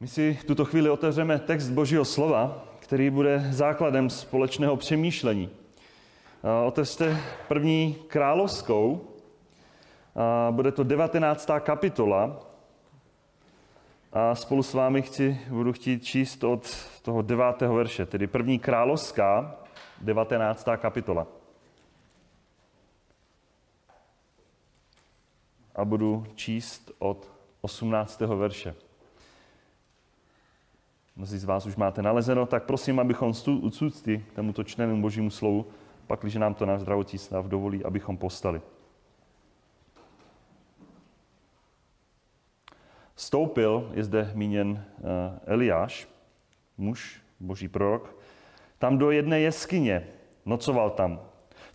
My si tuto chvíli otevřeme text Božího slova, který bude základem společného přemýšlení. Otevřte první královskou, bude to 19. kapitola a spolu s vámi chci, budu chtít číst od toho devátého verše, tedy první královská, 19. kapitola. A budu číst od 18. verše mnozí z vás už máte nalezeno, tak prosím, abychom úcty k tomuto čtenému božímu slovu, pak, když nám to náš zdravotní stav dovolí, abychom postali. Stoupil, je zde míněn uh, Eliáš, muž, boží prorok, tam do jedné jeskyně, nocoval tam.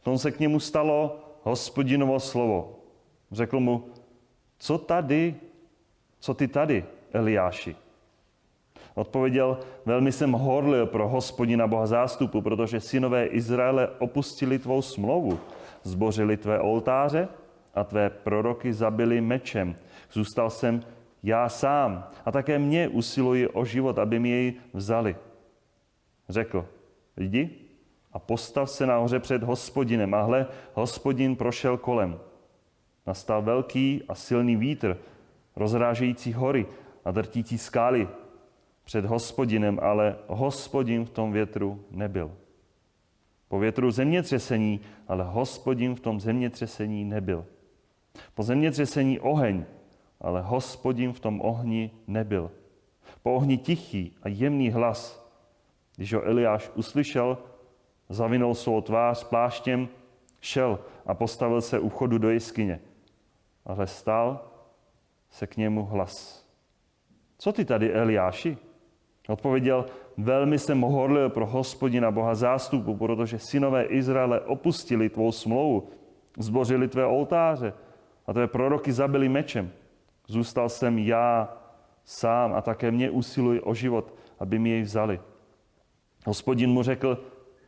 Tom se k němu stalo hospodinovo slovo. Řekl mu, co tady, co ty tady, Eliáši? Odpověděl, velmi jsem horlil pro hospodina Boha zástupu, protože synové Izraele opustili tvou smlouvu, zbořili tvé oltáře a tvé proroky zabili mečem. Zůstal jsem já sám a také mě usiluji o život, aby mi jej vzali. Řekl, jdi a postav se nahoře před hospodinem. A hle, hospodin prošel kolem. Nastal velký a silný vítr, rozrážející hory a drtící skály před hospodinem, ale hospodin v tom větru nebyl. Po větru zemětřesení, ale hospodin v tom zemětřesení nebyl. Po zemětřesení oheň, ale hospodin v tom ohni nebyl. Po ohni tichý a jemný hlas. Když ho Eliáš uslyšel, zavinul svou tvář pláštěm, šel a postavil se u vchodu do jeskyně. Ale stál se k němu hlas. Co ty tady, Eliáši? Odpověděl, velmi jsem horlil pro hospodina Boha zástupu, protože synové Izraele opustili tvou smlouvu, zbořili tvé oltáře a tvé proroky zabili mečem. Zůstal jsem já sám a také mě usiluj o život, aby mi jej vzali. Hospodin mu řekl,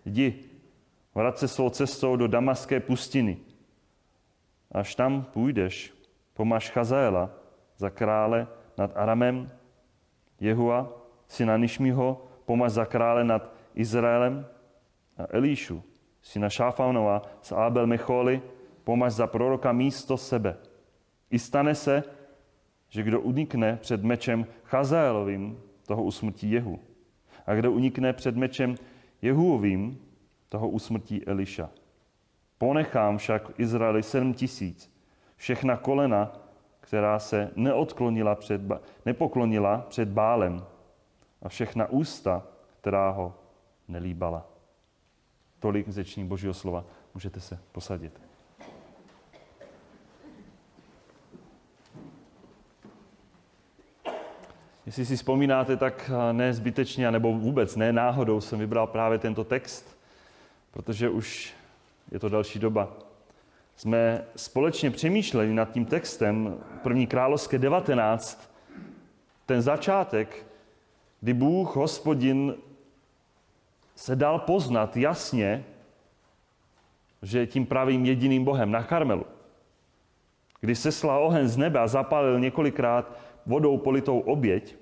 jdi, vrať se svou cestou do damaské pustiny. Až tam půjdeš, pomáš Chazaela za krále nad Aramem, Jehua, syna Nišmiho, pomaž za krále nad Izraelem a Elíšu, syna Šáfaunova z Abel Mecholi, pomaž za proroka místo sebe. I stane se, že kdo unikne před mečem Chazaelovým, toho usmrtí Jehu. A kdo unikne před mečem Jehuovým, toho usmrtí Eliša. Ponechám však Izraeli sedm tisíc, všechna kolena, která se neodklonila před, nepoklonila před Bálem, a všechna ústa, která ho nelíbala. Tolik zeční Božího slova. Můžete se posadit. Jestli si vzpomínáte, tak ne zbytečně, nebo vůbec ne náhodou jsem vybral právě tento text, protože už je to další doba. Jsme společně přemýšleli nad tím textem první královské 19, ten začátek, kdy Bůh, hospodin, se dal poznat jasně, že je tím pravým jediným Bohem na Karmelu. Kdy seslal oheň z nebe a zapálil několikrát vodou politou oběť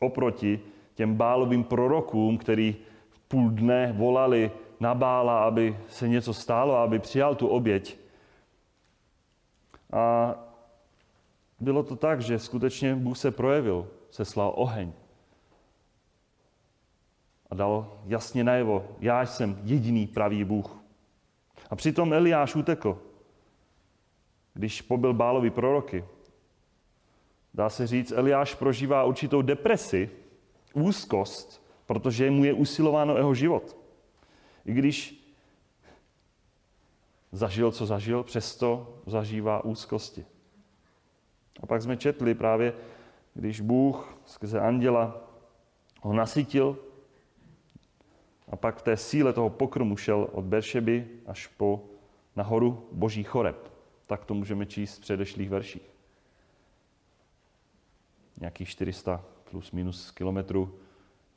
oproti těm bálovým prorokům, který v půl dne volali na bála, aby se něco stálo, aby přijal tu oběť. A bylo to tak, že skutečně Bůh se projevil, seslal oheň a dal jasně najevo, já jsem jediný pravý Bůh. A přitom Eliáš utekl, když pobyl Bálovi proroky. Dá se říct, Eliáš prožívá určitou depresi, úzkost, protože mu je usilováno jeho život. I když zažil, co zažil, přesto zažívá úzkosti. A pak jsme četli právě, když Bůh skrze anděla ho nasytil a pak v té síle toho pokrmu šel od Beršeby až po nahoru boží choreb. Tak to můžeme číst v předešlých verších. Nějakých 400 plus minus kilometrů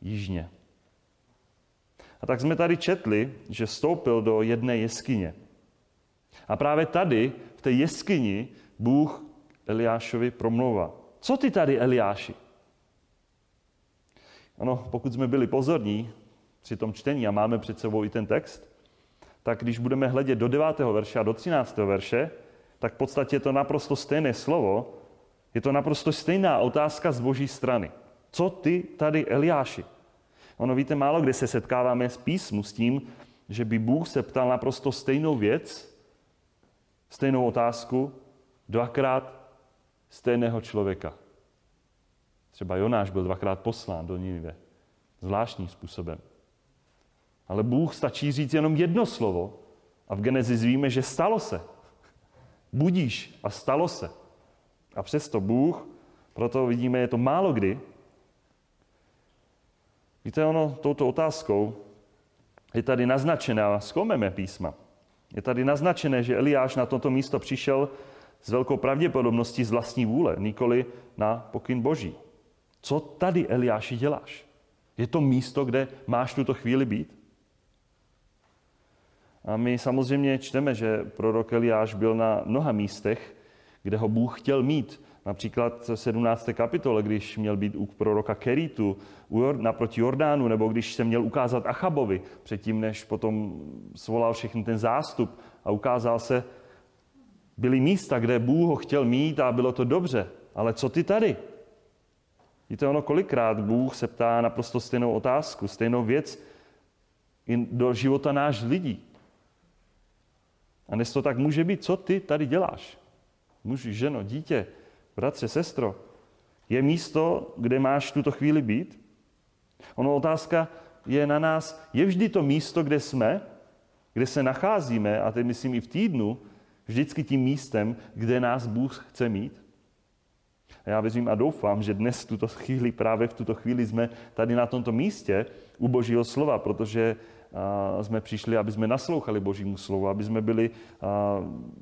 jižně. A tak jsme tady četli, že stoupil do jedné jeskyně. A právě tady, v té jeskyni, Bůh Eliášovi promlouvá. Co ty tady, Eliáši? Ano, pokud jsme byli pozorní při tom čtení a máme před sebou i ten text, tak když budeme hledět do 9. verše a do 13. verše, tak v podstatě je to naprosto stejné slovo, je to naprosto stejná otázka z boží strany. Co ty tady, Eliáši? Ono víte, málo kde se setkáváme s písmu s tím, že by Bůh se ptal naprosto stejnou věc, stejnou otázku, dvakrát stejného člověka. Třeba Jonáš byl dvakrát poslán do Ninive. Zvláštním způsobem. Ale Bůh stačí říct jenom jedno slovo a v Genesis víme, že stalo se. Budíš a stalo se. A přesto Bůh, proto vidíme, je to málo kdy. Víte, ono touto otázkou je tady naznačené, a zkoumeme písma, je tady naznačené, že Eliáš na toto místo přišel s velkou pravděpodobností z vlastní vůle, nikoli na pokyn Boží. Co tady, Eliáši, děláš? Je to místo, kde máš tuto chvíli být? A my samozřejmě čteme, že prorok Eliáš byl na mnoha místech, kde ho Bůh chtěl mít. Například v 17. kapitole, když měl být u proroka Keritu naproti Jordánu, nebo když se měl ukázat Achabovi, předtím, než potom svolal všechny ten zástup a ukázal se, byly místa, kde Bůh ho chtěl mít a bylo to dobře. Ale co ty tady? Víte, ono kolikrát Bůh se ptá naprosto stejnou otázku, stejnou věc do života náš lidí. A dnes to tak může být. Co ty tady děláš? Muži, ženo, dítě, bratře, sestro. Je místo, kde máš tuto chvíli být? Ono otázka je na nás, je vždy to místo, kde jsme, kde se nacházíme, a teď myslím i v týdnu, vždycky tím místem, kde nás Bůh chce mít? A já věřím a doufám, že dnes tuto chvíli, právě v tuto chvíli jsme tady na tomto místě u Božího slova, protože jsme přišli, aby jsme naslouchali Božímu slovu, aby jsme byli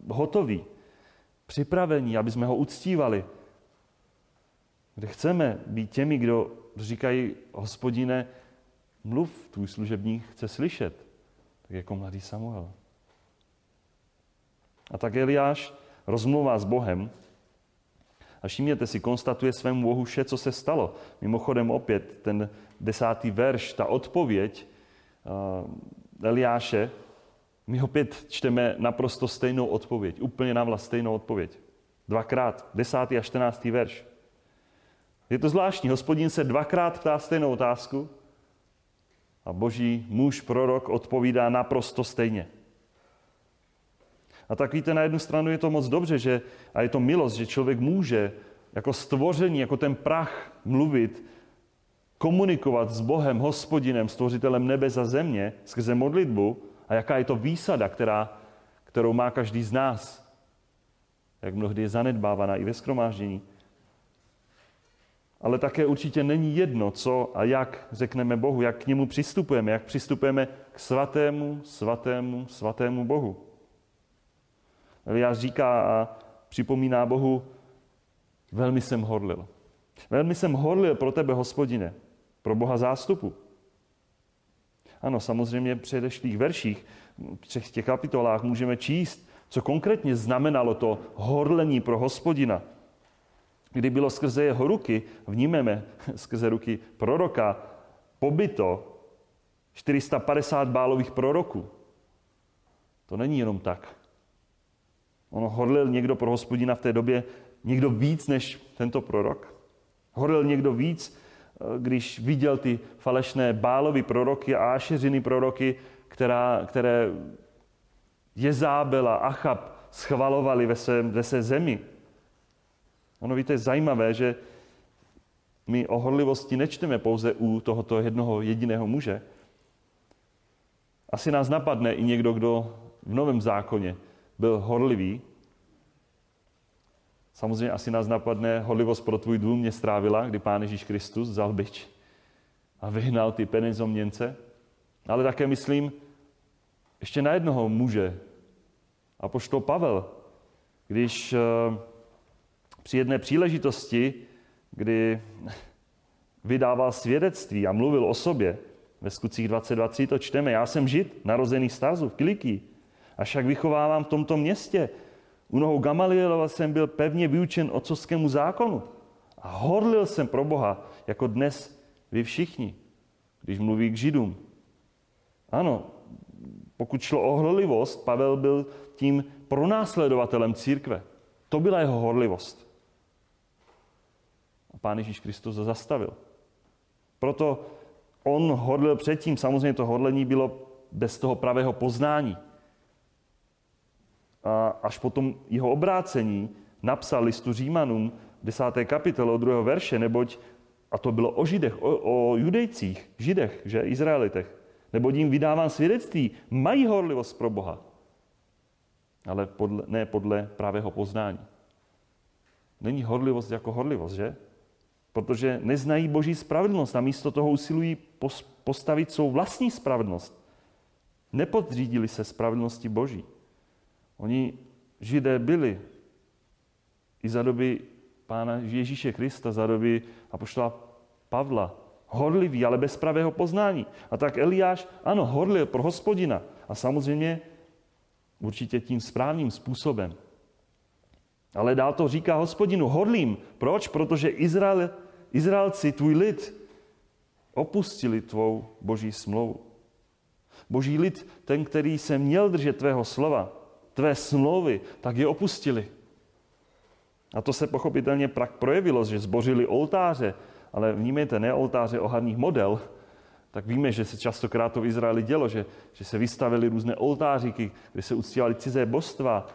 hotoví, připravení, aby jsme ho uctívali. Kde chceme být těmi, kdo říkají, hospodine, mluv, tvůj služebník chce slyšet, tak jako mladý Samuel. A tak Eliáš rozmluvá s Bohem a všimněte si, konstatuje svému Bohu vše, co se stalo. Mimochodem opět ten desátý verš, ta odpověď Eliáše, my opět čteme naprosto stejnou odpověď, úplně nám stejnou odpověď. Dvakrát, desátý a čtrnáctý verš. Je to zvláštní, hospodin se dvakrát ptá stejnou otázku a boží muž, prorok odpovídá naprosto stejně. A tak víte, na jednu stranu je to moc dobře, že, a je to milost, že člověk může jako stvoření, jako ten prach mluvit, komunikovat s Bohem, hospodinem, stvořitelem nebe za země, skrze modlitbu a jaká je to výsada, která, kterou má každý z nás. Jak mnohdy je zanedbávaná i ve skromáždění. Ale také určitě není jedno, co a jak řekneme Bohu, jak k němu přistupujeme, jak přistupujeme k svatému, svatému, svatému Bohu. Eliáš říká a připomíná Bohu, velmi jsem horlil. Velmi jsem horlil pro tebe, hospodine, pro Boha zástupu. Ano, samozřejmě v předešlých verších, v třech těch kapitolách můžeme číst, co konkrétně znamenalo to horlení pro hospodina. Kdy bylo skrze jeho ruky, vnímeme skrze ruky proroka, pobyto 450 bálových proroků. To není jenom tak. Ono horlil někdo pro hospodina v té době někdo víc než tento prorok? Horlil někdo víc, když viděl ty falešné bálovy proroky a ášeřiny proroky, která, které Jezábel a Achab schvalovali ve své, ve své zemi. Ono víte, je zajímavé, že my o horlivosti nečteme pouze u tohoto jednoho jediného muže. Asi nás napadne i někdo, kdo v Novém zákoně byl horlivý. Samozřejmě asi nás napadne horlivost pro tvůj dům mě strávila, kdy Pán Ježíš Kristus vzal byč a vyhnal ty penizomněnce. Ale také myslím ještě na jednoho muže, a poštol Pavel, když eh, při jedné příležitosti, kdy vydával svědectví a mluvil o sobě, ve skutcích 22.3 to čteme, já jsem žid, narozený stazu v a však vychovávám v tomto městě. U nohou Gamalielova jsem byl pevně vyučen otcovskému zákonu a horlil jsem pro Boha, jako dnes vy všichni, když mluví k židům. Ano, pokud šlo o horlivost, Pavel byl tím pronásledovatelem církve. To byla jeho horlivost. A Pán Ježíš Kristus to zastavil. Proto on hodlil předtím, samozřejmě to hodlení bylo bez toho pravého poznání. A až potom jeho obrácení napsal listu Římanům 10. kapitole od 2. verše, neboť, a to bylo o židech, o, o judejcích, židech, že, Izraelitech, neboť jim vydávám svědectví, mají horlivost pro Boha, ale podle, ne podle pravého poznání. Není horlivost jako horlivost, že? Protože neznají boží spravedlnost a místo toho usilují postavit svou vlastní spravedlnost. Nepodřídili se spravedlnosti boží. Oni, židé, byli i za doby pána Ježíše Krista, za doby apoštola Pavla, horliví, ale bez pravého poznání. A tak Eliáš, ano, horlil pro hospodina. A samozřejmě určitě tím správným způsobem. Ale dál to říká hospodinu, horlím. Proč? Protože Izrael, Izraelci, tvůj lid, opustili tvou boží smlouvu. Boží lid, ten, který se měl držet tvého slova, tvé smlouvy, tak je opustili. A to se pochopitelně prak projevilo, že zbořili oltáře, ale vnímejte, ne oltáře ohavných model, tak víme, že se častokrát to v Izraeli dělo, že, že se vystavili různé oltáříky, kde se uctívali cizé božstva,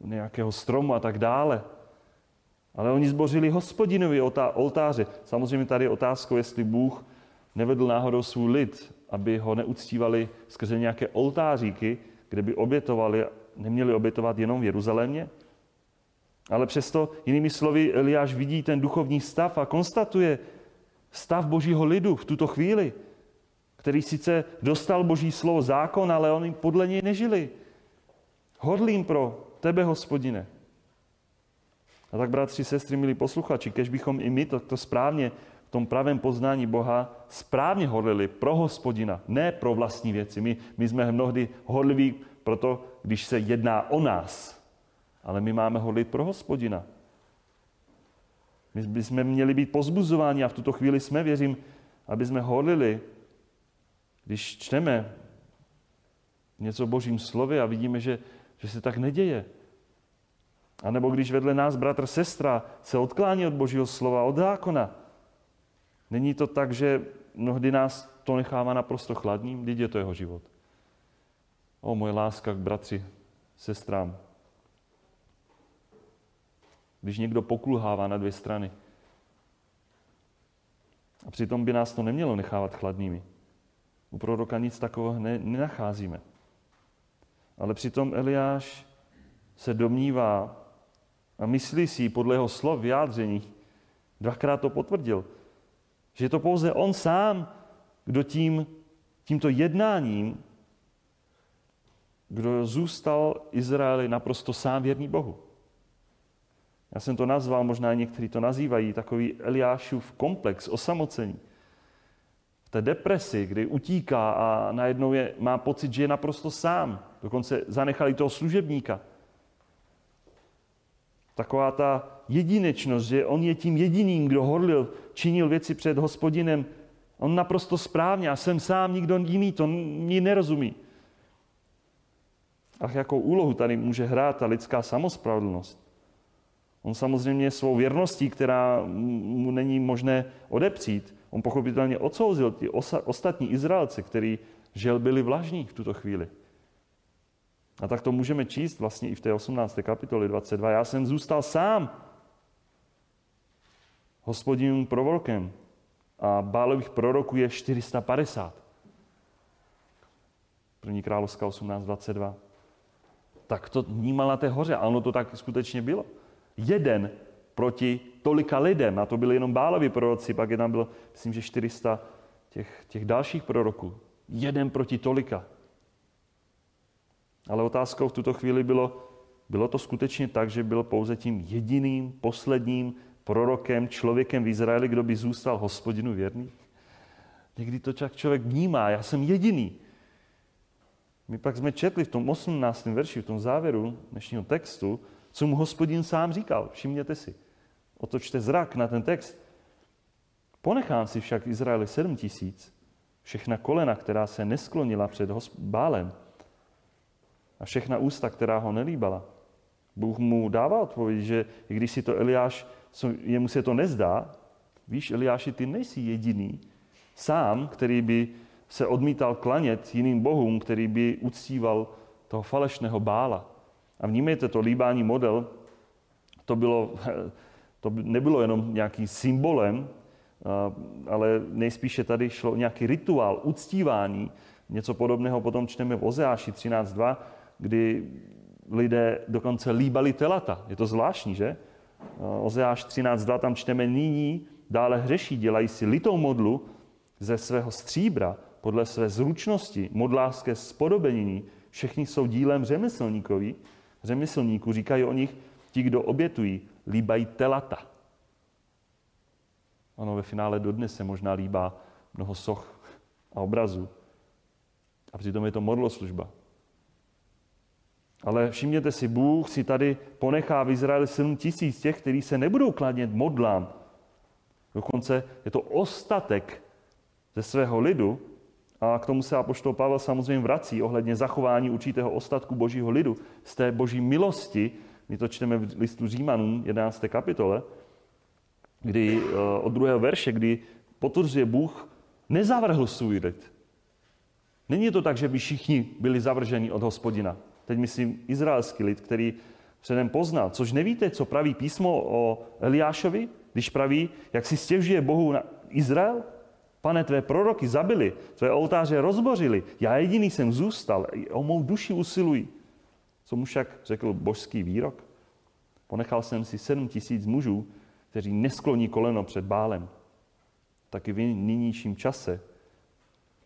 nějakého stromu a tak dále. Ale oni zbořili hospodinovi oltáře. Samozřejmě tady je otázkou, jestli Bůh nevedl náhodou svůj lid, aby ho neuctívali skrze nějaké oltáříky, kde by obětovali, neměli obětovat jenom v Jeruzalémě. Ale přesto, jinými slovy, Eliáš vidí ten duchovní stav a konstatuje stav božího lidu v tuto chvíli, který sice dostal boží slovo zákon, ale oni podle něj nežili. Hodlím pro tebe, hospodine. A tak, bratři, sestry, milí posluchači, kež bychom i my to, to správně v tom pravém poznání Boha správně hodlili pro hospodina, ne pro vlastní věci. My, my jsme mnohdy hodliví proto, když se jedná o nás, ale my máme hodlit pro hospodina. My bychom měli být pozbuzováni a v tuto chvíli jsme, věřím, aby jsme hodlili, když čteme něco o božím slově a vidíme, že, že se tak neděje. A nebo když vedle nás bratr, sestra se odklání od božího slova, od zákona. Není to tak, že mnohdy nás to nechává naprosto chladným, když je to jeho život. O, moje láska k bratři, sestrám. Když někdo pokulhává na dvě strany. A přitom by nás to nemělo nechávat chladnými. U proroka nic takového ne, nenacházíme. Ale přitom Eliáš se domnívá a myslí si podle jeho slov vyjádření, dvakrát to potvrdil, že je to pouze on sám, kdo tím, tímto jednáním, kdo zůstal Izraeli naprosto sám věrný Bohu. Já jsem to nazval, možná někteří to nazývají, takový Eliášův komplex osamocení. V té depresi, kdy utíká a najednou je, má pocit, že je naprosto sám. Dokonce zanechali toho služebníka. Taková ta jedinečnost, že on je tím jediným, kdo horlil, činil věci před hospodinem. On naprosto správně a jsem sám, nikdo jiný to mi nerozumí. A jakou úlohu tady může hrát ta lidská samospravedlnost? On samozřejmě svou věrností, která mu není možné odepřít, on pochopitelně odsouzil ty ostatní Izraelce, kteří žel byli vlažní v tuto chvíli. A tak to můžeme číst vlastně i v té 18. kapitoli 22. Já jsem zůstal sám hospodinovým prorokem a bálových proroků je 450. První královská 18.22. Tak to vnímal na té hoře a ono to tak skutečně bylo. Jeden proti tolika lidem, a to byli jenom báloví proroci, pak je tam bylo, myslím, že 400 těch, těch dalších proroků. Jeden proti tolika. Ale otázkou v tuto chvíli bylo, bylo to skutečně tak, že byl pouze tím jediným, posledním prorokem, člověkem v Izraeli, kdo by zůstal hospodinu věrný? Někdy to čak člověk vnímá, já jsem jediný. My pak jsme četli v tom 18. verši, v tom závěru dnešního textu, co mu hospodin sám říkal. Všimněte si. Otočte zrak na ten text. Ponechám si však Izraeli sedm tisíc, všechna kolena, která se nesklonila před Bálem a všechna ústa, která ho nelíbala. Bůh mu dává odpověď, že i když si to Eliáš, jemu se to nezdá, víš, Eliáši, ty nejsi jediný sám, který by se odmítal klanět jiným bohům, který by uctíval toho falešného bála. A vnímejte to, líbání model, to, bylo, to nebylo jenom nějaký symbolem, ale nejspíše tady šlo o nějaký rituál, uctívání. Něco podobného potom čteme v Ozeáši 13.2, kdy lidé dokonce líbali telata. Je to zvláštní, že? Ozeáš 13.2, tam čteme nyní, dále hřeší, dělají si litou modlu ze svého stříbra, podle své zručnosti, modlářské spodobeniny, všechny jsou dílem řemeslníkovi, řemeslníků, říkají o nich ti, kdo obětují, líbají telata. Ano, ve finále dodnes se možná líbá mnoho soch a obrazů. A přitom je to modloslužba. Ale všimněte si, Bůh si tady ponechá v Izraeli 7 tisíc těch, kteří se nebudou kladnět modlám. Dokonce je to ostatek ze svého lidu, a k tomu se apoštol Pavel samozřejmě vrací ohledně zachování určitého ostatku božího lidu z té boží milosti. My to čteme v listu Římanům, 11. kapitole, kdy eh, od druhého verše, kdy potvrzuje Bůh, nezavrhl svůj lid. Není to tak, že by všichni byli zavrženi od hospodina. Teď myslím izraelský lid, který předem poznal. Což nevíte, co praví písmo o Eliášovi, když praví, jak si stěžuje Bohu na Izrael? Pane, tvé proroky zabili, tvé oltáře rozbořili, já jediný jsem zůstal, o mou duši usilují. Co mu však řekl božský výrok? Ponechal jsem si sedm tisíc mužů, kteří neskloní koleno před bálem. Taky v nynějším čase,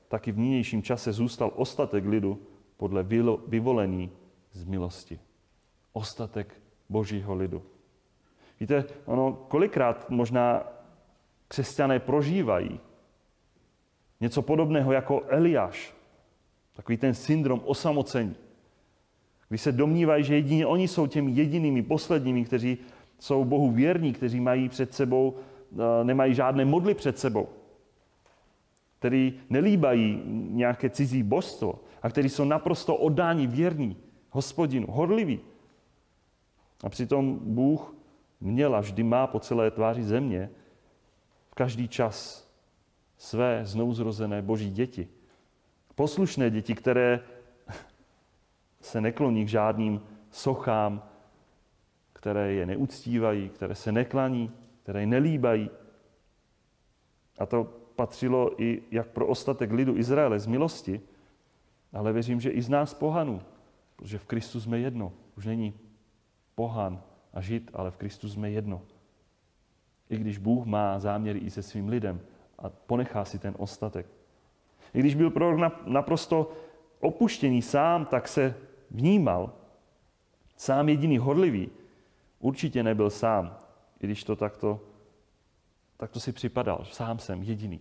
taky v nynějším čase zůstal ostatek lidu podle vyvolení z milosti. Ostatek božího lidu. Víte, ono kolikrát možná křesťané prožívají Něco podobného jako Eliáš. Takový ten syndrom osamocení. Když se domnívají, že jedině oni jsou těmi jedinými, posledními, kteří jsou Bohu věrní, kteří mají před sebou, eh, nemají žádné modly před sebou, který nelíbají nějaké cizí božstvo a kteří jsou naprosto oddáni, věrní hospodinu, horliví. A přitom Bůh měl a vždy má po celé tváři země v každý čas své znouzrozené boží děti. Poslušné děti, které se nekloní k žádným sochám, které je neuctívají, které se neklaní, které je nelíbají. A to patřilo i jak pro ostatek lidu Izraele z milosti, ale věřím, že i z nás pohanů, protože v Kristu jsme jedno. Už není pohan a žít, ale v Kristu jsme jedno. I když Bůh má záměry i se svým lidem, a ponechá si ten ostatek. I když byl prorok naprosto opuštěný sám, tak se vnímal. Sám jediný horlivý. Určitě nebyl sám, i když to takto, takto si připadal. Sám jsem jediný.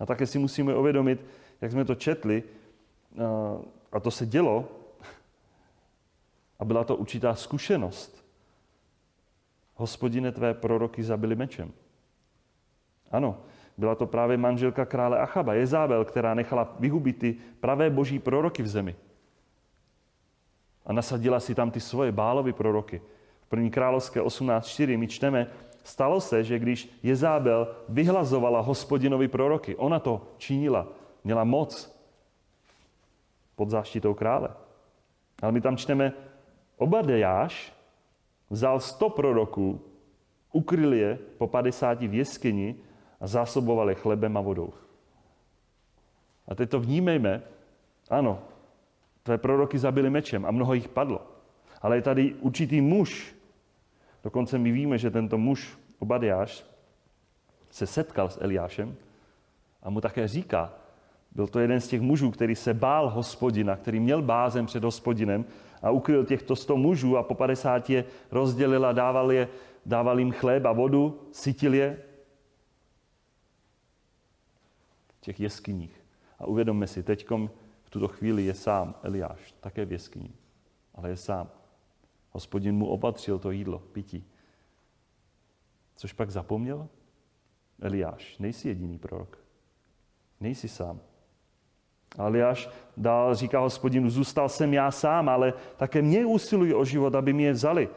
A také si musíme uvědomit, jak jsme to četli, a to se dělo, a byla to určitá zkušenost. Hospodine, tvé proroky zabili mečem. Ano, byla to právě manželka krále Achaba, Jezábel, která nechala vyhubit ty pravé boží proroky v zemi. A nasadila si tam ty svoje bálovy proroky. V první královské 18.4 my čteme, stalo se, že když Jezábel vyhlazovala hospodinovi proroky, ona to činila, měla moc pod záštitou krále. Ale my tam čteme, Obadejáš vzal 100 proroků, ukryl je po 50 v jeskyni a zásobovali chlebem a vodou. A teď to vnímejme, ano, tvé proroky zabili mečem a mnoho jich padlo. Ale je tady určitý muž, dokonce my víme, že tento muž, Obadiáš, se setkal s Eliášem a mu také říká, byl to jeden z těch mužů, který se bál hospodina, který měl bázem před hospodinem a ukryl těchto sto mužů a po 50 je rozdělil a dával, je, dával jim chléb a vodu, sytil je těch jeskyních. A uvědomme si, teď v tuto chvíli je sám Eliáš, také v jeskyni, ale je sám. Hospodin mu opatřil to jídlo, pití. Což pak zapomněl? Eliáš, nejsi jediný prorok. Nejsi sám. Eliáš dál říká hospodinu, zůstal jsem já sám, ale také mě usilují o život, aby mě vzali.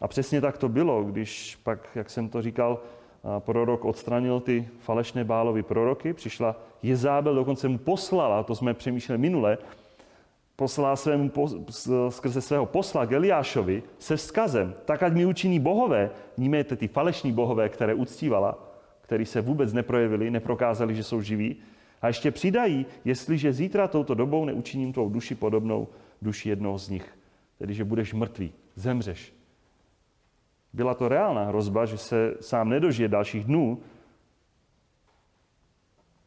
A přesně tak to bylo, když pak, jak jsem to říkal, prorok odstranil ty falešné bálovy proroky, přišla Jezábel, dokonce mu poslala, to jsme přemýšleli minule, poslala svému, skrze svého posla Eliášovi se vzkazem, tak ať mi učiní bohové, nímejte ty falešní bohové, které uctívala, který se vůbec neprojevili, neprokázali, že jsou živí, a ještě přidají, jestliže zítra touto dobou neučiním tvou duši podobnou duši jednoho z nich. Tedy, že budeš mrtvý, zemřeš. Byla to reálná hrozba, že se sám nedožije dalších dnů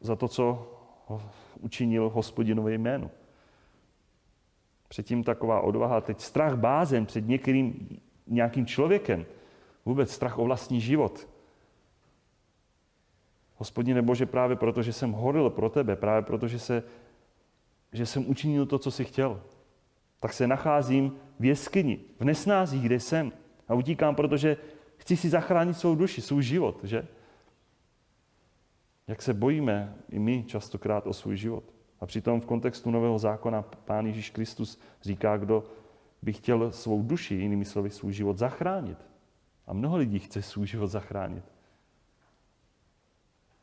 za to, co učinil hospodinové jménu. Předtím taková odvaha, teď strach bázen před některým nějakým člověkem, vůbec strach o vlastní život. Hospodine Bože, právě proto, že jsem horil pro tebe, právě proto, že, se, že jsem učinil to, co jsi chtěl, tak se nacházím v jeskyni, v nesnázích, kde jsem. A utíkám, protože chci si zachránit svou duši, svůj život, že? Jak se bojíme i my častokrát o svůj život. A přitom v kontextu Nového zákona Pán Ježíš Kristus říká, kdo by chtěl svou duši, jinými slovy svůj život zachránit. A mnoho lidí chce svůj život zachránit.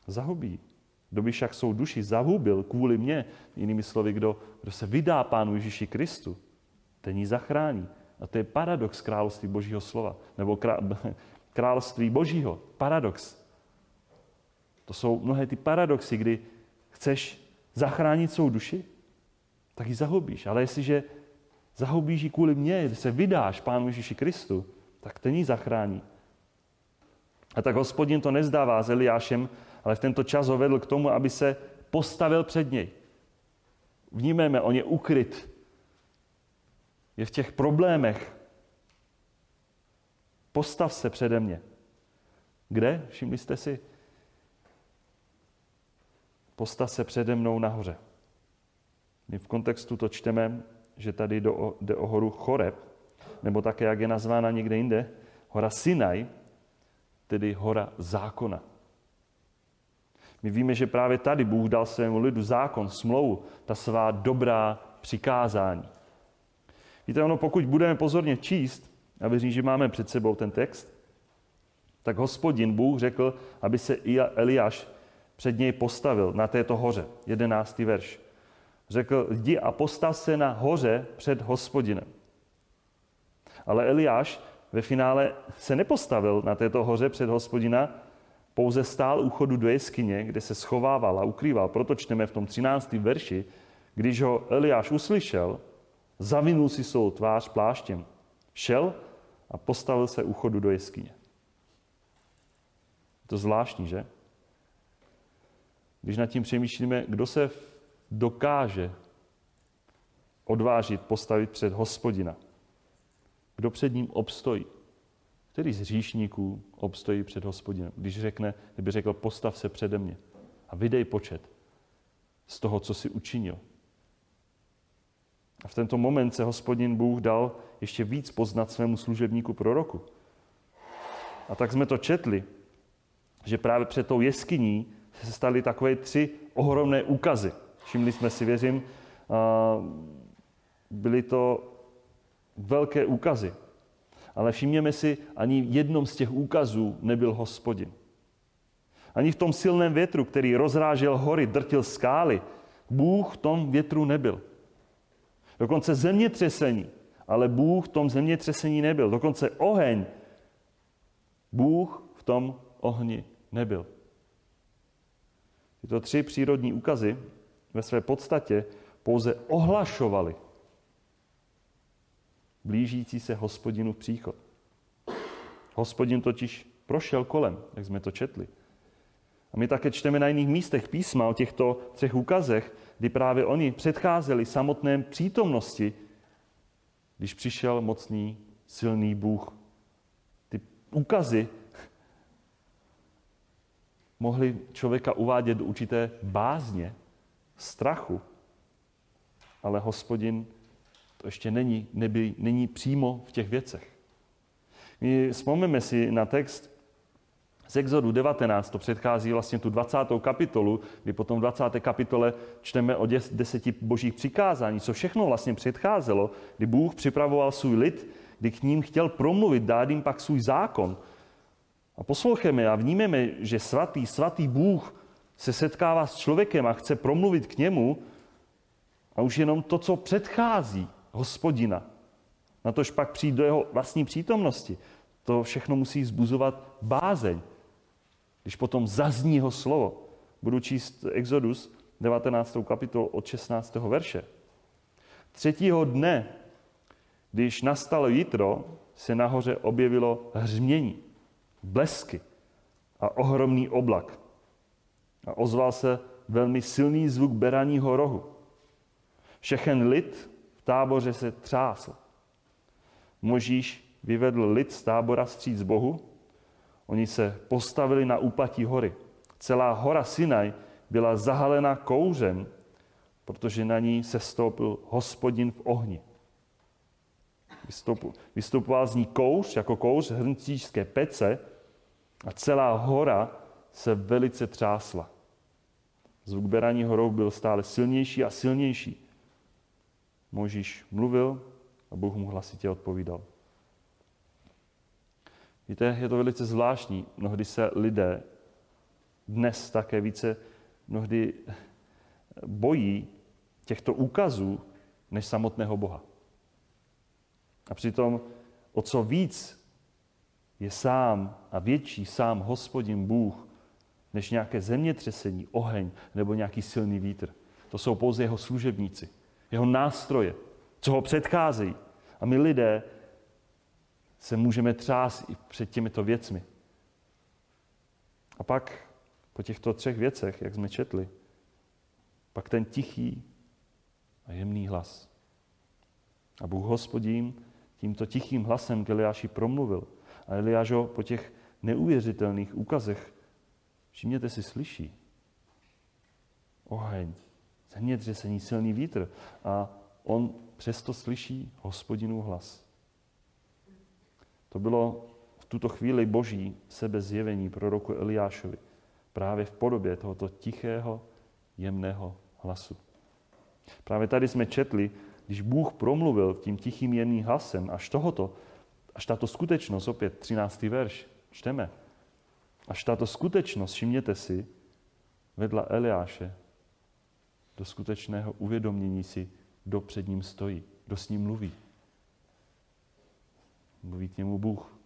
Zahubí. Kdo by však svou duši zahubil kvůli mně, jinými slovy, kdo, kdo se vydá Pánu Ježíši Kristu, ten ji zachrání. A to je paradox království Božího slova. Nebo království Božího. Paradox. To jsou mnohé ty paradoxy, kdy chceš zachránit svou duši, tak ji zahubíš. Ale jestliže zahubíš ji kvůli mně, když se vydáš Pánu Ježíši Kristu, tak ten ji zachrání. A tak hospodin to nezdává s Eliášem, ale v tento čas ho vedl k tomu, aby se postavil před něj. Vnímeme, on je ukryt. Je v těch problémech. Postav se přede mě. Kde? Všimli jste si? Postav se přede mnou nahoře. My v kontextu to čteme, že tady jde o horu Choreb, nebo také, jak je nazvána někde jinde, hora Sinaj, tedy hora zákona. My víme, že právě tady Bůh dal svému lidu zákon, smlouvu, ta svá dobrá přikázání. Víte, ono, pokud budeme pozorně číst, a věřím, že máme před sebou ten text, tak hospodin Bůh řekl, aby se Eliáš před něj postavil na této hoře. Jedenáctý verš. Řekl, jdi a postav se na hoře před hospodinem. Ale Eliáš ve finále se nepostavil na této hoře před hospodina, pouze stál u chodu do jeskyně, kde se schovával a ukrýval. Proto čteme v tom 13. verši, když ho Eliáš uslyšel, zavinul si svou tvář pláštěm, šel a postavil se u chodu do jeskyně. To zvláštní, že? Když nad tím přemýšlíme, kdo se dokáže odvážit postavit před hospodina. Kdo před ním obstojí? Který z hříšníků obstojí před hospodinem? Když řekne, kdyby řekl, postav se přede mě a vydej počet z toho, co si učinil. A v tento moment se hospodin Bůh dal ještě víc poznat svému služebníku proroku. A tak jsme to četli, že právě před tou jeskyní se staly takové tři ohromné úkazy. Všimli jsme si, věřím, byly to velké úkazy. Ale všimněme si, ani jednom z těch úkazů nebyl hospodin. Ani v tom silném větru, který rozrážel hory, drtil skály, Bůh v tom větru nebyl. Dokonce zemětřesení, ale Bůh v tom zemětřesení nebyl. Dokonce oheň, Bůh v tom ohni nebyl. Tyto tři přírodní úkazy ve své podstatě pouze ohlašovaly blížící se hospodinu příchod. Hospodin totiž prošel kolem, jak jsme to četli. A my také čteme na jiných místech písma o těchto třech úkazech, kdy právě oni předcházeli samotné přítomnosti, když přišel mocný, silný Bůh. Ty úkazy mohly člověka uvádět do určité bázně, strachu, ale hospodin to ještě není, neby, není přímo v těch věcech. My vzpomněme si na text z Exodu 19, to předchází vlastně tu 20. kapitolu, kdy potom v 20. kapitole čteme o deseti božích přikázání, co všechno vlastně předcházelo, kdy Bůh připravoval svůj lid, kdy k ním chtěl promluvit, dát jim pak svůj zákon. A posloucháme a vnímeme, že svatý, svatý Bůh se setkává s člověkem a chce promluvit k němu a už jenom to, co předchází hospodina, na tož pak přijít do jeho vlastní přítomnosti, to všechno musí zbuzovat bázeň. Když potom zazní jeho slovo, budu číst Exodus 19. kapitol od 16. verše. Třetího dne, když nastalo jitro, se nahoře objevilo hřmění, blesky a ohromný oblak. A ozval se velmi silný zvuk beraního rohu. Všechen lid táboře se třásl. Možíš vyvedl lid z tábora stříc Bohu. Oni se postavili na úpatí hory. Celá hora Sinaj byla zahalena kouřem, protože na ní se stoupil hospodin v ohni. Vystupoval z ní kouř, jako kouř hrncířské pece a celá hora se velice třásla. Zvuk beraní horou byl stále silnější a silnější. Možíš mluvil a Bůh mu hlasitě odpovídal. Víte, je to velice zvláštní. Mnohdy se lidé dnes také více mnohdy bojí těchto úkazů než samotného Boha. A přitom o co víc je sám a větší sám hospodin Bůh, než nějaké zemětřesení, oheň nebo nějaký silný vítr. To jsou pouze jeho služebníci, jeho nástroje, co ho předcházejí. A my lidé se můžeme třást i před těmito věcmi. A pak po těchto třech věcech, jak jsme četli, pak ten tichý a jemný hlas. A Bůh hospodím tímto tichým hlasem k Eliáši promluvil. A Eliáš ho po těch neuvěřitelných úkazech, všimněte si, slyší. Oheň, zemětřesení, silný vítr. A on přesto slyší hospodinův hlas. To bylo v tuto chvíli boží sebezjevení proroku Eliášovi. Právě v podobě tohoto tichého, jemného hlasu. Právě tady jsme četli, když Bůh promluvil tím tichým jemným hlasem, až tohoto, až tato skutečnost, opět 13. verš, čteme, až tato skutečnost, všimněte si, vedla Eliáše do skutečného uvědomění si, kdo před ním stojí, kdo s ním mluví. Mluví k němu Bůh.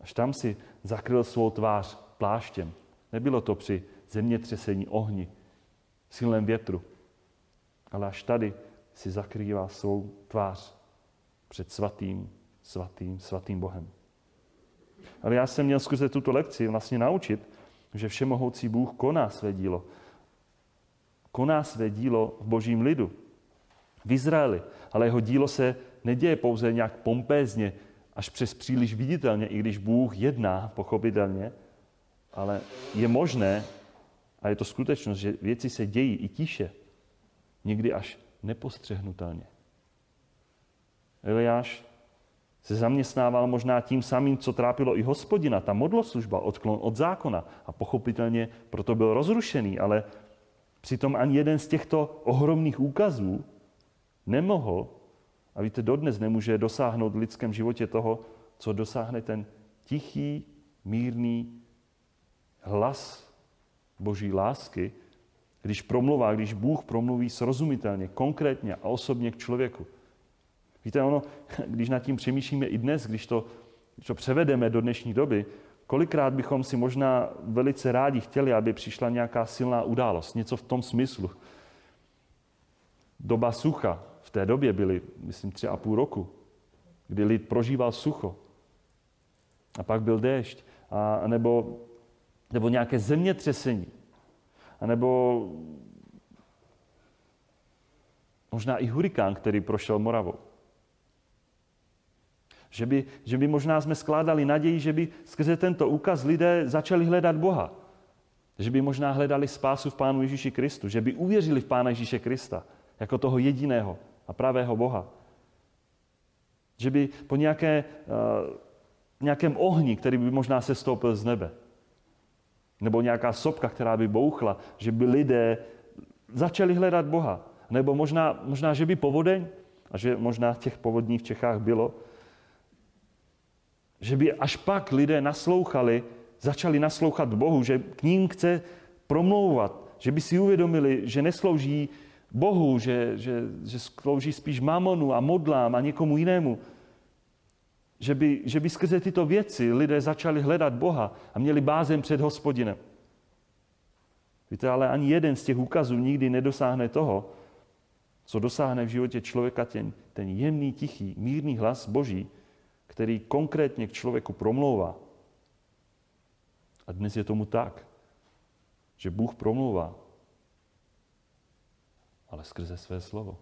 Až tam si zakryl svou tvář pláštěm. Nebylo to při zemětřesení ohni, silném větru, ale až tady si zakrývá svou tvář před svatým, svatým, svatým Bohem. Ale já jsem měl skrze tuto lekci vlastně naučit, že všemohoucí Bůh koná své dílo. Koná své dílo v božím lidu, v Izraeli, ale jeho dílo se neděje pouze nějak pompézně, až přes příliš viditelně, i když Bůh jedná pochopitelně, ale je možné, a je to skutečnost, že věci se dějí i tiše, někdy až nepostřehnutelně. Eliáš se zaměstnával možná tím samým, co trápilo i hospodina, ta modloslužba, odklon od zákona. A pochopitelně proto byl rozrušený, ale přitom ani jeden z těchto ohromných úkazů nemohl a víte, dodnes nemůže dosáhnout v lidském životě toho, co dosáhne ten tichý, mírný hlas boží lásky, když promluvá, když Bůh promluví srozumitelně, konkrétně a osobně k člověku. Víte, ono, když nad tím přemýšlíme i dnes, když to, když to převedeme do dnešní doby, kolikrát bychom si možná velice rádi chtěli, aby přišla nějaká silná událost, něco v tom smyslu. Doba sucha, v té době byly, myslím, tři a půl roku, kdy lid prožíval sucho. A pak byl déšť. A, nebo, nebo nějaké zemětřesení. A nebo možná i hurikán, který prošel Moravou. Že by, že by možná jsme skládali naději, že by skrze tento úkaz lidé začali hledat Boha. Že by možná hledali spásu v Pánu Ježíši Kristu. Že by uvěřili v Pána Ježíše Krista jako toho jediného, a pravého Boha. Že by po nějaké uh, nějakém ohni, který by možná se stoupil z nebe. Nebo nějaká sopka, která by bouchla, že by lidé začali hledat Boha. Nebo možná, možná že by povodeň, a že možná těch povodní v Čechách bylo, že by až pak lidé naslouchali, začali naslouchat Bohu, že k ním chce promlouvat, že by si uvědomili, že neslouží Bohu, že, že, že slouží spíš mamonu a modlám a někomu jinému. Že by, že by skrze tyto věci lidé začali hledat Boha a měli bázem před hospodinem. Víte, ale ani jeden z těch úkazů nikdy nedosáhne toho, co dosáhne v životě člověka ten, ten jemný, tichý, mírný hlas Boží, který konkrétně k člověku promlouvá. A dnes je tomu tak, že Bůh promlouvá, ale skrze své slovo,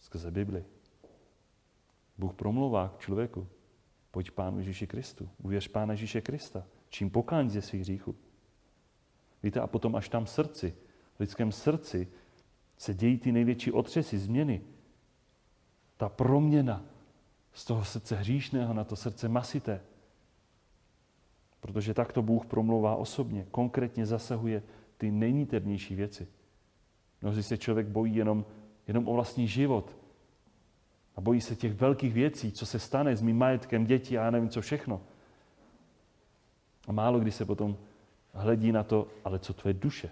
skrze Bibli. Bůh promlouvá k člověku. Pojď Pánu Ježíši Kristu, uvěř Pána Ježíše Krista, čím pokání ze svých hříchů. Víte, a potom až tam v srdci, v lidském srdci, se dějí ty největší otřesy, změny. Ta proměna z toho srdce hříšného na to srdce masité. Protože takto Bůh promlouvá osobně, konkrétně zasahuje ty nejníternější věci. Mnohdy se člověk bojí jenom, jenom o vlastní život. A bojí se těch velkých věcí, co se stane s mým majetkem, dětí a já nevím co všechno. A málo kdy se potom hledí na to, ale co tvoje duše?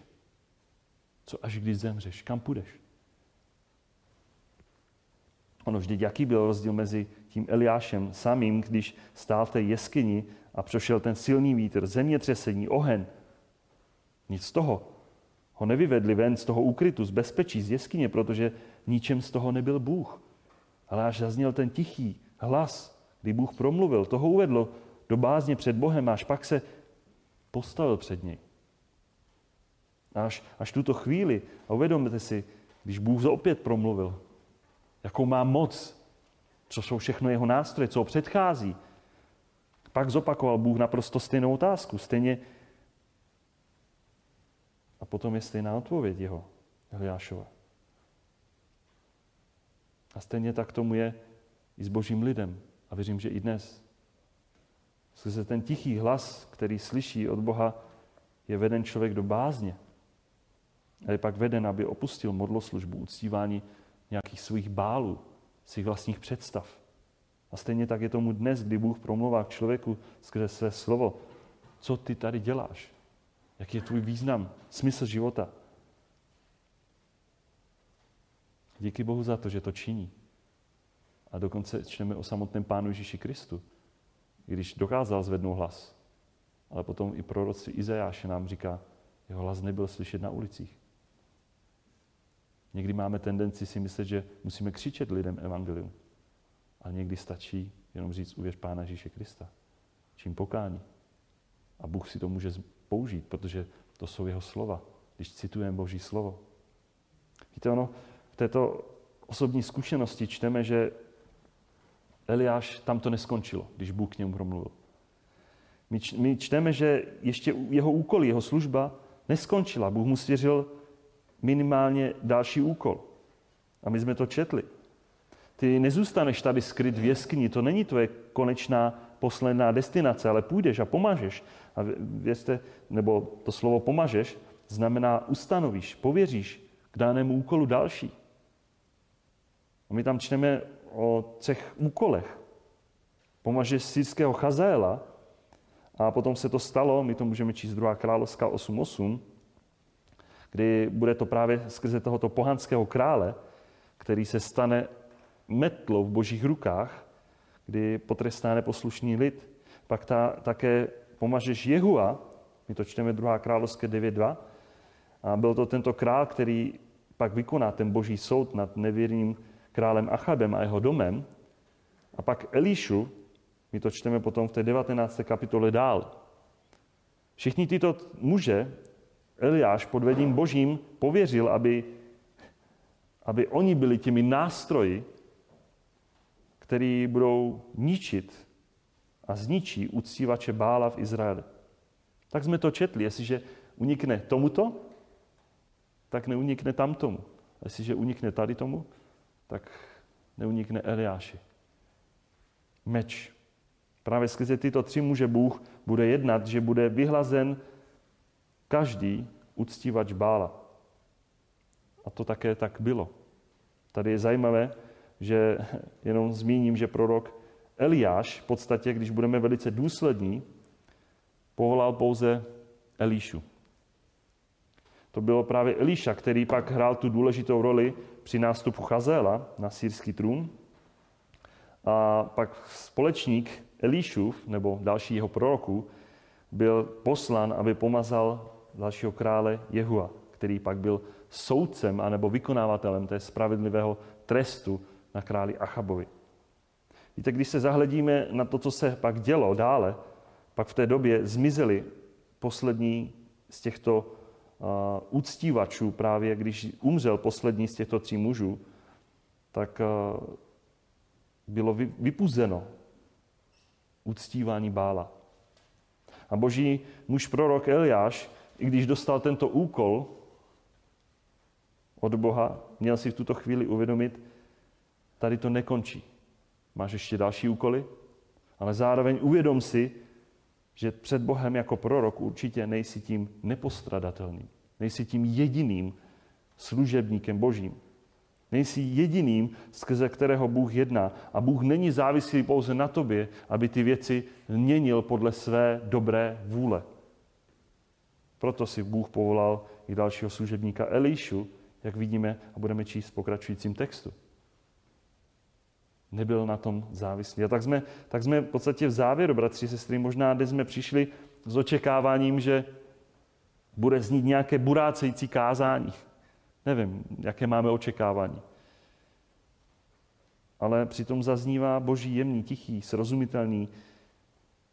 Co až když zemřeš? Kam půjdeš? Ono vždyť jaký byl rozdíl mezi tím Eliášem samým, když stál v té jeskyni a přešel ten silný vítr, zemětřesení, ohen. Nic z toho. Ho nevyvedli ven z toho úkrytu, z bezpečí, z jeskyně, protože ničem z toho nebyl Bůh. Ale až zazněl ten tichý hlas, kdy Bůh promluvil, toho uvedlo do bázně před Bohem, až pak se postavil před něj. Až, až tuto chvíli, a uvědomte si, když Bůh opět promluvil, jakou má moc, co jsou všechno jeho nástroje, co ho předchází. Pak zopakoval Bůh naprosto stejnou otázku, stejně a potom je stejná odpověď jeho, Eliášova. A stejně tak tomu je i s božím lidem. A věřím, že i dnes. Skrze ten tichý hlas, který slyší od Boha, je veden člověk do bázně. A je pak veden, aby opustil modloslužbu, uctívání nějakých svých bálů, svých vlastních představ. A stejně tak je tomu dnes, kdy Bůh promluvá k člověku skrze své slovo. Co ty tady děláš? Jaký je tvůj význam, smysl života? Díky Bohu za to, že to činí. A dokonce čteme o samotném Pánu Ježíši Kristu, když dokázal zvednout hlas. Ale potom i proroctví Izajáše nám říká, jeho hlas nebyl slyšet na ulicích. Někdy máme tendenci si myslet, že musíme křičet lidem evangelium. A někdy stačí jenom říct, uvěř Pána Ježíše Krista. Čím pokání. A Bůh si to může použít, protože to jsou jeho slova, když citujeme Boží slovo. Víte, ono, v této osobní zkušenosti čteme, že Eliáš tam to neskončilo, když Bůh k němu promluvil. My, čteme, že ještě jeho úkol, jeho služba neskončila. Bůh mu svěřil minimálně další úkol. A my jsme to četli. Ty nezůstaneš tady skryt v jeskyni, to není tvoje konečná posledná destinace, ale půjdeš a pomážeš. A věřte, nebo to slovo pomažeš znamená ustanovíš, pověříš k danému úkolu další. A my tam čteme o třech úkolech. Pomažeš syrského Chazéla a potom se to stalo, my to můžeme číst 2. královská 8.8, kdy bude to právě skrze tohoto pohanského krále, který se stane metlou v božích rukách, kdy potrestá neposlušný lid. Pak ta, také pomažeš Jehua, my to čteme 2. královské 9.2, a byl to tento král, který pak vykoná ten boží soud nad nevěrným králem Achabem a jeho domem. A pak Elíšu, my to čteme potom v té 19. kapitole dál. Všichni tyto muže Eliáš pod vedím božím pověřil, aby, aby oni byli těmi nástroji, který budou ničit a zničí uctívače Bála v Izraeli. Tak jsme to četli. Jestliže unikne tomuto, tak neunikne tamtomu. Jestliže unikne tady tomu, tak neunikne Eliáši. Meč. Právě skrze tyto tři muže Bůh bude jednat, že bude vyhlazen každý uctívač Bála. A to také tak bylo. Tady je zajímavé, že jenom zmíním, že prorok Eliáš, v podstatě, když budeme velice důslední, povolal pouze Elíšu. To bylo právě Elíša, který pak hrál tu důležitou roli při nástupu Chazéla na sírský trůn. A pak společník Elíšův, nebo další jeho proroků, byl poslan, aby pomazal dalšího krále Jehua, který pak byl soudcem anebo vykonávatelem té spravedlivého trestu na králi Achabovi. Víte, když se zahledíme na to, co se pak dělo dále, pak v té době zmizeli poslední z těchto uh, uctívačů, právě když umřel poslední z těchto tří mužů, tak uh, bylo vypuzeno uctívání Bála. A boží muž prorok Eliáš, i když dostal tento úkol od Boha, měl si v tuto chvíli uvědomit, tady to nekončí. Máš ještě další úkoly, ale zároveň uvědom si, že před Bohem jako prorok určitě nejsi tím nepostradatelným. Nejsi tím jediným služebníkem Božím. Nejsi jediným, skrze kterého Bůh jedná. A Bůh není závislý pouze na tobě, aby ty věci měnil podle své dobré vůle. Proto si Bůh povolal i dalšího služebníka Elíšu, jak vidíme a budeme číst v pokračujícím textu. Nebyl na tom závislý. A tak jsme, tak jsme v podstatě v závěru, bratři, sestry, možná kde jsme přišli s očekáváním, že bude znít nějaké burácející kázání. Nevím, jaké máme očekávání. Ale přitom zaznívá boží jemný, tichý, srozumitelný,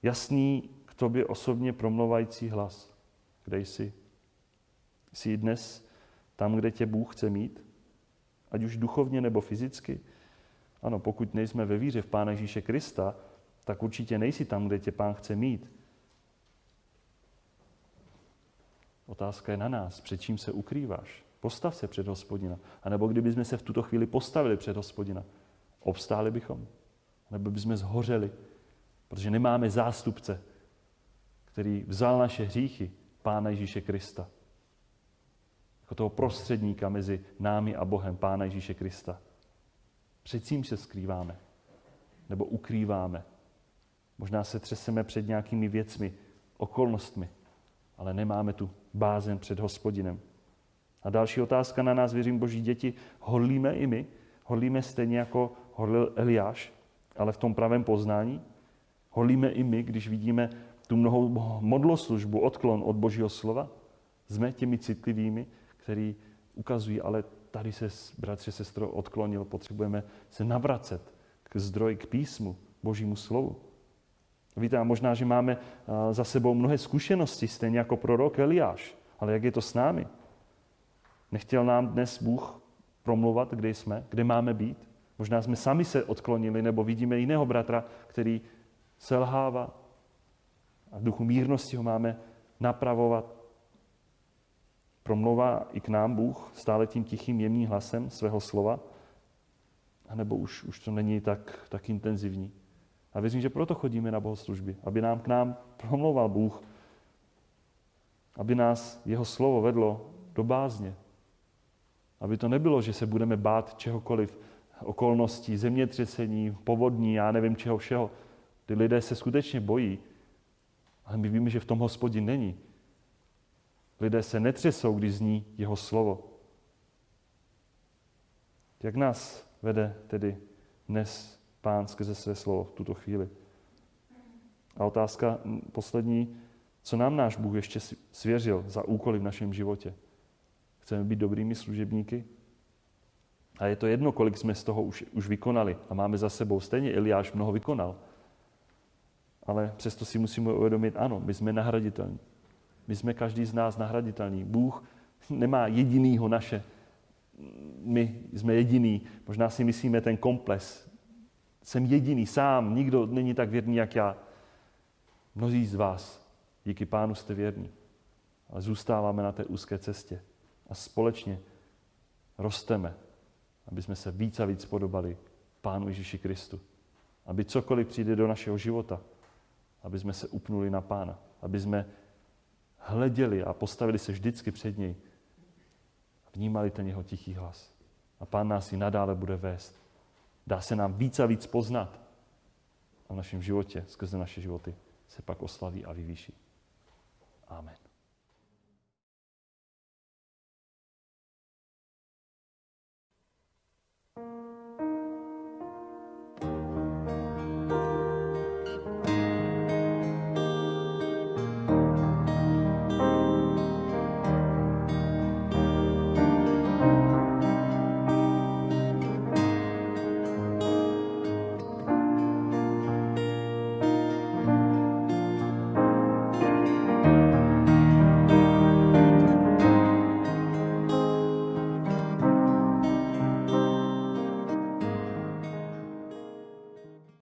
jasný k tobě osobně promluvající hlas. Kde jsi? Jsi dnes tam, kde tě Bůh chce mít? Ať už duchovně nebo fyzicky? Ano, pokud nejsme ve víře v Pána Ježíše Krista, tak určitě nejsi tam, kde tě Pán chce mít. Otázka je na nás, před čím se ukrýváš. Postav se před hospodina. A nebo kdybychom se v tuto chvíli postavili před hospodina, obstáli bychom. Nebo bychom zhořeli, protože nemáme zástupce, který vzal naše hříchy, Pána Ježíše Krista. Jako toho prostředníka mezi námi a Bohem, Pána Ježíše Krista. Před čím se skrýváme? Nebo ukrýváme? Možná se třeseme před nějakými věcmi, okolnostmi, ale nemáme tu bázen před hospodinem. A další otázka na nás, věřím, boží děti, hodlíme i my? Hodlíme stejně jako hodlil Eliáš, ale v tom pravém poznání? Hodlíme i my, když vidíme tu mnohou modloslužbu, odklon od božího slova? Jsme těmi citlivými, který ukazují, ale tady se, bratře, sestro, odklonil, potřebujeme se navracet k zdroji, k písmu, božímu slovu. Víte, a možná, že máme za sebou mnohé zkušenosti, stejně jako prorok Eliáš, ale jak je to s námi? Nechtěl nám dnes Bůh promluvat, kde jsme, kde máme být? Možná jsme sami se odklonili, nebo vidíme jiného bratra, který selhává a v duchu mírnosti ho máme napravovat. Promlouvá i k nám Bůh stále tím tichým, jemným hlasem svého slova? A nebo už, už to není tak, tak intenzivní? A věřím, že proto chodíme na bohoslužby, aby nám k nám promlouval Bůh, aby nás jeho slovo vedlo do bázně, aby to nebylo, že se budeme bát čehokoliv, okolností, zemětřesení, povodní, já nevím čeho všeho. Ty lidé se skutečně bojí, ale my víme, že v tom hospodin není. Lidé se netřesou, když zní jeho slovo. Jak nás vede tedy dnes pán skrze své slovo v tuto chvíli? A otázka poslední, co nám náš Bůh ještě svěřil za úkoly v našem životě? Chceme být dobrými služebníky? A je to jedno, kolik jsme z toho už, už vykonali a máme za sebou. Stejně Eliáš mnoho vykonal. Ale přesto si musíme uvědomit, ano, my jsme nahraditelní. My jsme každý z nás nahraditelný. Bůh nemá jedinýho naše. My jsme jediný. Možná si myslíme ten komplex. Jsem jediný, sám, nikdo není tak věrný, jak já. Mnozí z vás, díky pánu jste věrní. Ale zůstáváme na té úzké cestě a společně rosteme, aby jsme se víc a víc podobali Pánu Ježíši Kristu. Aby cokoliv přijde do našeho života, aby jsme se upnuli na Pána, aby jsme hleděli a postavili se vždycky před něj a vnímali ten jeho tichý hlas. A Pán nás i nadále bude vést. Dá se nám víc a víc poznat a v našem životě, skrze naše životy, se pak oslaví a vyvýší. Amen.